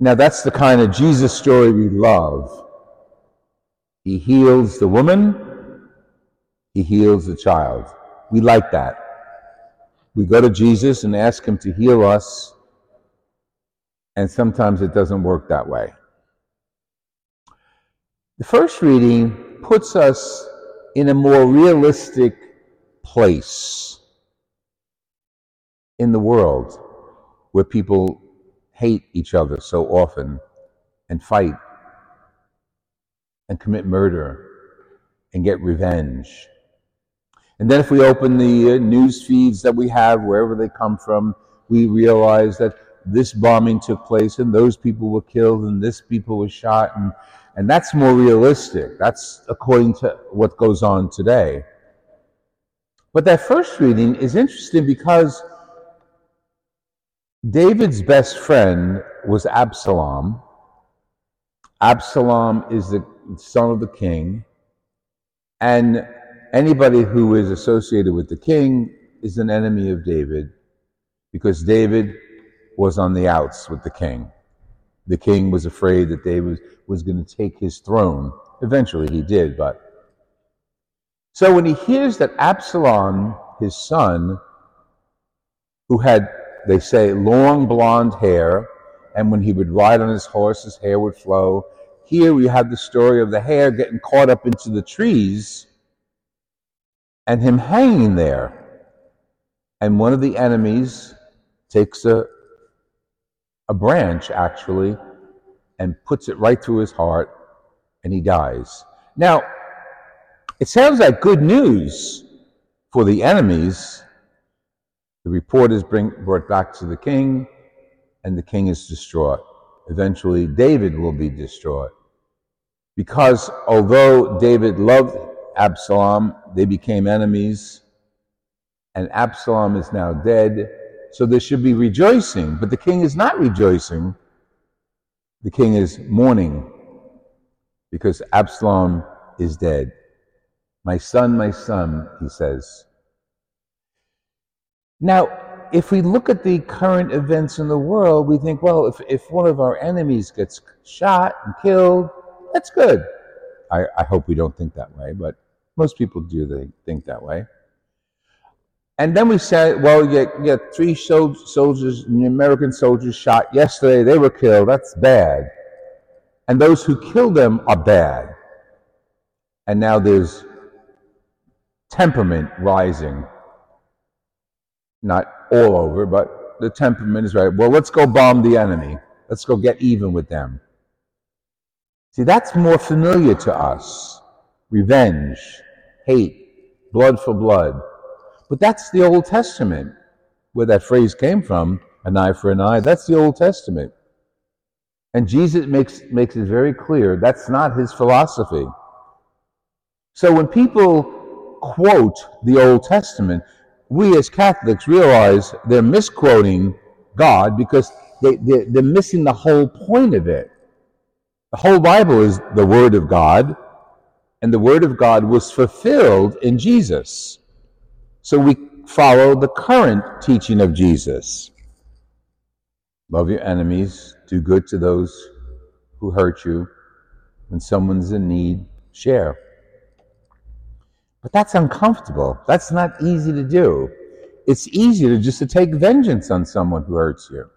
Now, that's the kind of Jesus story we love. He heals the woman, he heals the child. We like that. We go to Jesus and ask him to heal us, and sometimes it doesn't work that way. The first reading puts us in a more realistic place in the world where people hate each other so often and fight and commit murder and get revenge. And then if we open the uh, news feeds that we have, wherever they come from, we realize that this bombing took place and those people were killed and this people were shot and, and that's more realistic. That's according to what goes on today. But that first reading is interesting because David's best friend was Absalom. Absalom is the son of the king, and anybody who is associated with the king is an enemy of David because David was on the outs with the king. The king was afraid that David was going to take his throne. Eventually he did, but. So when he hears that Absalom, his son, who had they say, long blonde hair, and when he would ride on his horse, his hair would flow. Here we have the story of the hair getting caught up into the trees and him hanging there. And one of the enemies takes a, a branch, actually, and puts it right through his heart, and he dies. Now, it sounds like good news for the enemies the report is bring, brought back to the king, and the king is distraught. Eventually, David will be distraught. Because although David loved Absalom, they became enemies, and Absalom is now dead. So there should be rejoicing, but the king is not rejoicing. The king is mourning because Absalom is dead. My son, my son, he says. Now, if we look at the current events in the world, we think, well, if, if one of our enemies gets shot and killed, that's good. I, I hope we don't think that way, but most people do they think that way. And then we said, well, you get, you get three soldiers, American soldiers shot yesterday, they were killed, that's bad. And those who killed them are bad. And now there's temperament rising not all over, but the temperament is right. Well, let's go bomb the enemy. Let's go get even with them. See, that's more familiar to us. Revenge, hate, blood for blood. But that's the Old Testament, where that phrase came from, an eye for an eye. That's the Old Testament. And Jesus makes, makes it very clear that's not his philosophy. So when people quote the Old Testament, we as Catholics realize they're misquoting God because they, they, they're missing the whole point of it. The whole Bible is the Word of God, and the Word of God was fulfilled in Jesus. So we follow the current teaching of Jesus. Love your enemies, do good to those who hurt you. When someone's in need, share. But that's uncomfortable. That's not easy to do. It's easier just to take vengeance on someone who hurts you.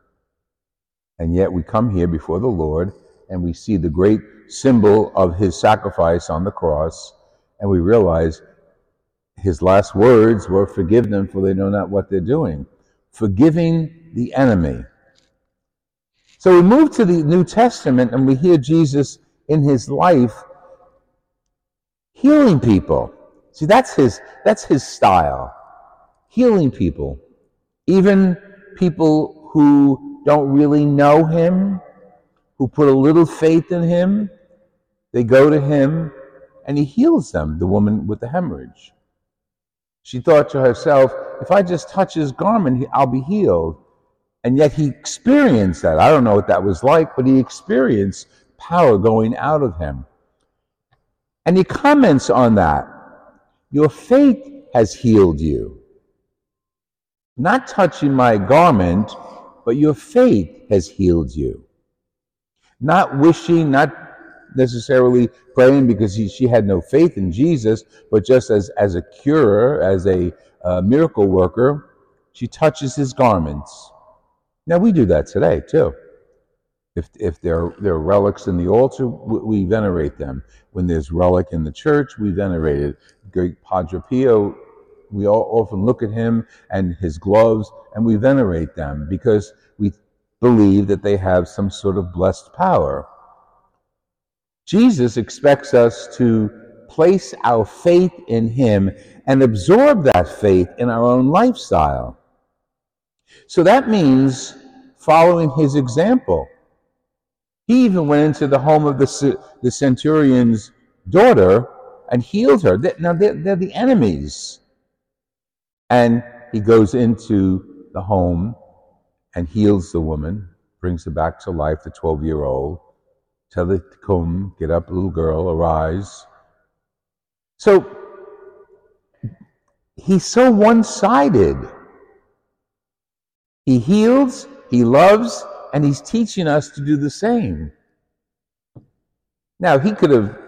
And yet we come here before the Lord and we see the great symbol of his sacrifice on the cross and we realize his last words were, Forgive them, for they know not what they're doing. Forgiving the enemy. So we move to the New Testament and we hear Jesus in his life healing people. See, that's his, that's his style. Healing people. Even people who don't really know him, who put a little faith in him, they go to him and he heals them, the woman with the hemorrhage. She thought to herself, if I just touch his garment, I'll be healed. And yet he experienced that. I don't know what that was like, but he experienced power going out of him. And he comments on that. Your faith has healed you. Not touching my garment, but your faith has healed you. not wishing, not necessarily praying because he, she had no faith in Jesus, but just as, as a curer, as a uh, miracle worker, she touches his garments. Now we do that today too. If, if there, there are relics in the altar, we venerate them. When there's relic in the church, we venerate it. Great Padre Pio, we all often look at him and his gloves and we venerate them because we believe that they have some sort of blessed power. Jesus expects us to place our faith in him and absorb that faith in our own lifestyle. So that means following his example. He even went into the home of the, the centurion's daughter and healed her. Now, they're, they're the enemies. And he goes into the home and heals the woman, brings her back to life, the 12 year old. Tell her to come, get up, little girl, arise. So he's so one sided. He heals, he loves, and he's teaching us to do the same. Now, he could have,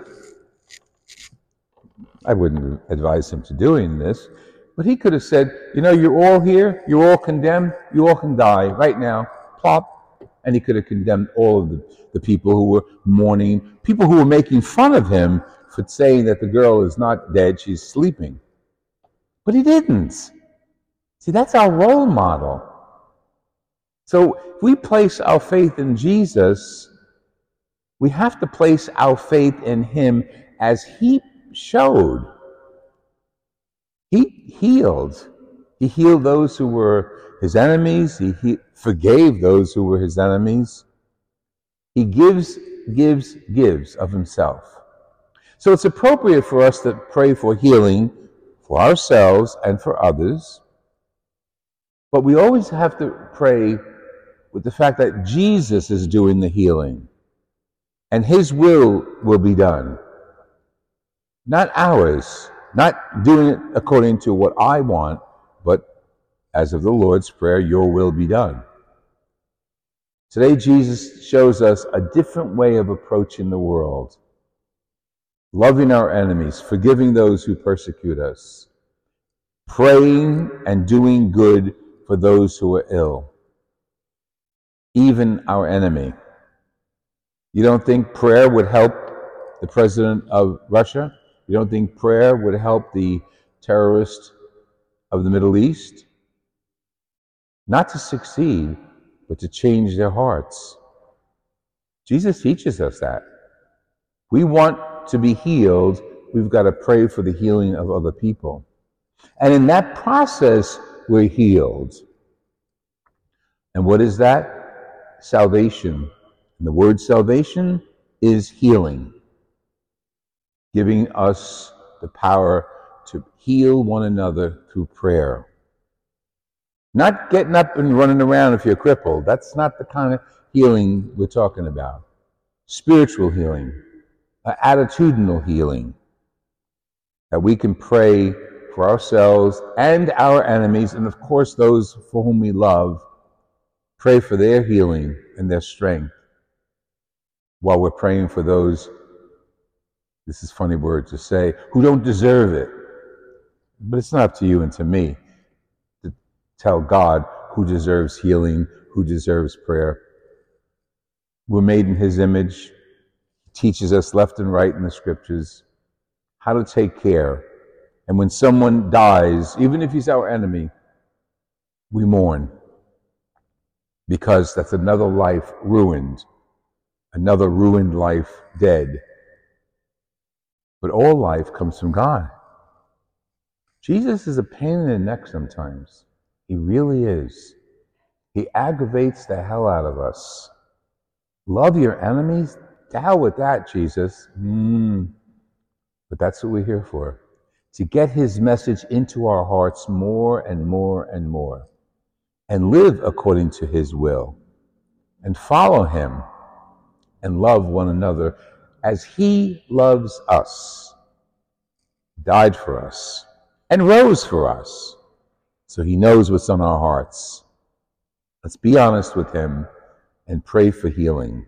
I wouldn't advise him to doing this, but he could have said, you know, you're all here, you're all condemned, you all can die right now, plop. And he could have condemned all of the, the people who were mourning, people who were making fun of him for saying that the girl is not dead, she's sleeping. But he didn't. See, that's our role model. So if we place our faith in Jesus, we have to place our faith in him as he showed. He healed. He healed those who were his enemies. He, he forgave those who were his enemies. He gives, gives, gives of himself. So it's appropriate for us to pray for healing for ourselves and for others. But we always have to pray with the fact that Jesus is doing the healing and his will will be done. Not ours, not doing it according to what I want, but as of the Lord's Prayer, your will be done. Today, Jesus shows us a different way of approaching the world loving our enemies, forgiving those who persecute us, praying and doing good for those who are ill even our enemy. You don't think prayer would help the president of Russia? You don't think prayer would help the terrorists of the Middle East? Not to succeed, but to change their hearts. Jesus teaches us that. We want to be healed, we've got to pray for the healing of other people. And in that process, we're healed. And what is that? salvation. And the word salvation is healing, giving us the power to heal one another through prayer. Not getting up and running around if you're crippled. That's not the kind of healing we're talking about. Spiritual healing, attitudinal healing. That we can pray for ourselves and our enemies, and of course, those for whom we love Pray for their healing and their strength while we're praying for those, this is funny word to say, who don't deserve it. But it's not up to you and to me to tell God who deserves healing, who deserves prayer. We're made in His image. He teaches us left and right in the scriptures how to take care. And when someone dies, even if he's our enemy, we mourn because that's another life ruined, another ruined life dead. But all life comes from God. Jesus is a pain in the neck sometimes. He really is. He aggravates the hell out of us. Love your enemies? To hell with that, Jesus. Mm. But that's what we're here for. To get his message into our hearts more and more and more and live according to his will and follow him and love one another as he loves us, died for us, and rose for us. So he knows what's on our hearts. Let's be honest with him and pray for healing.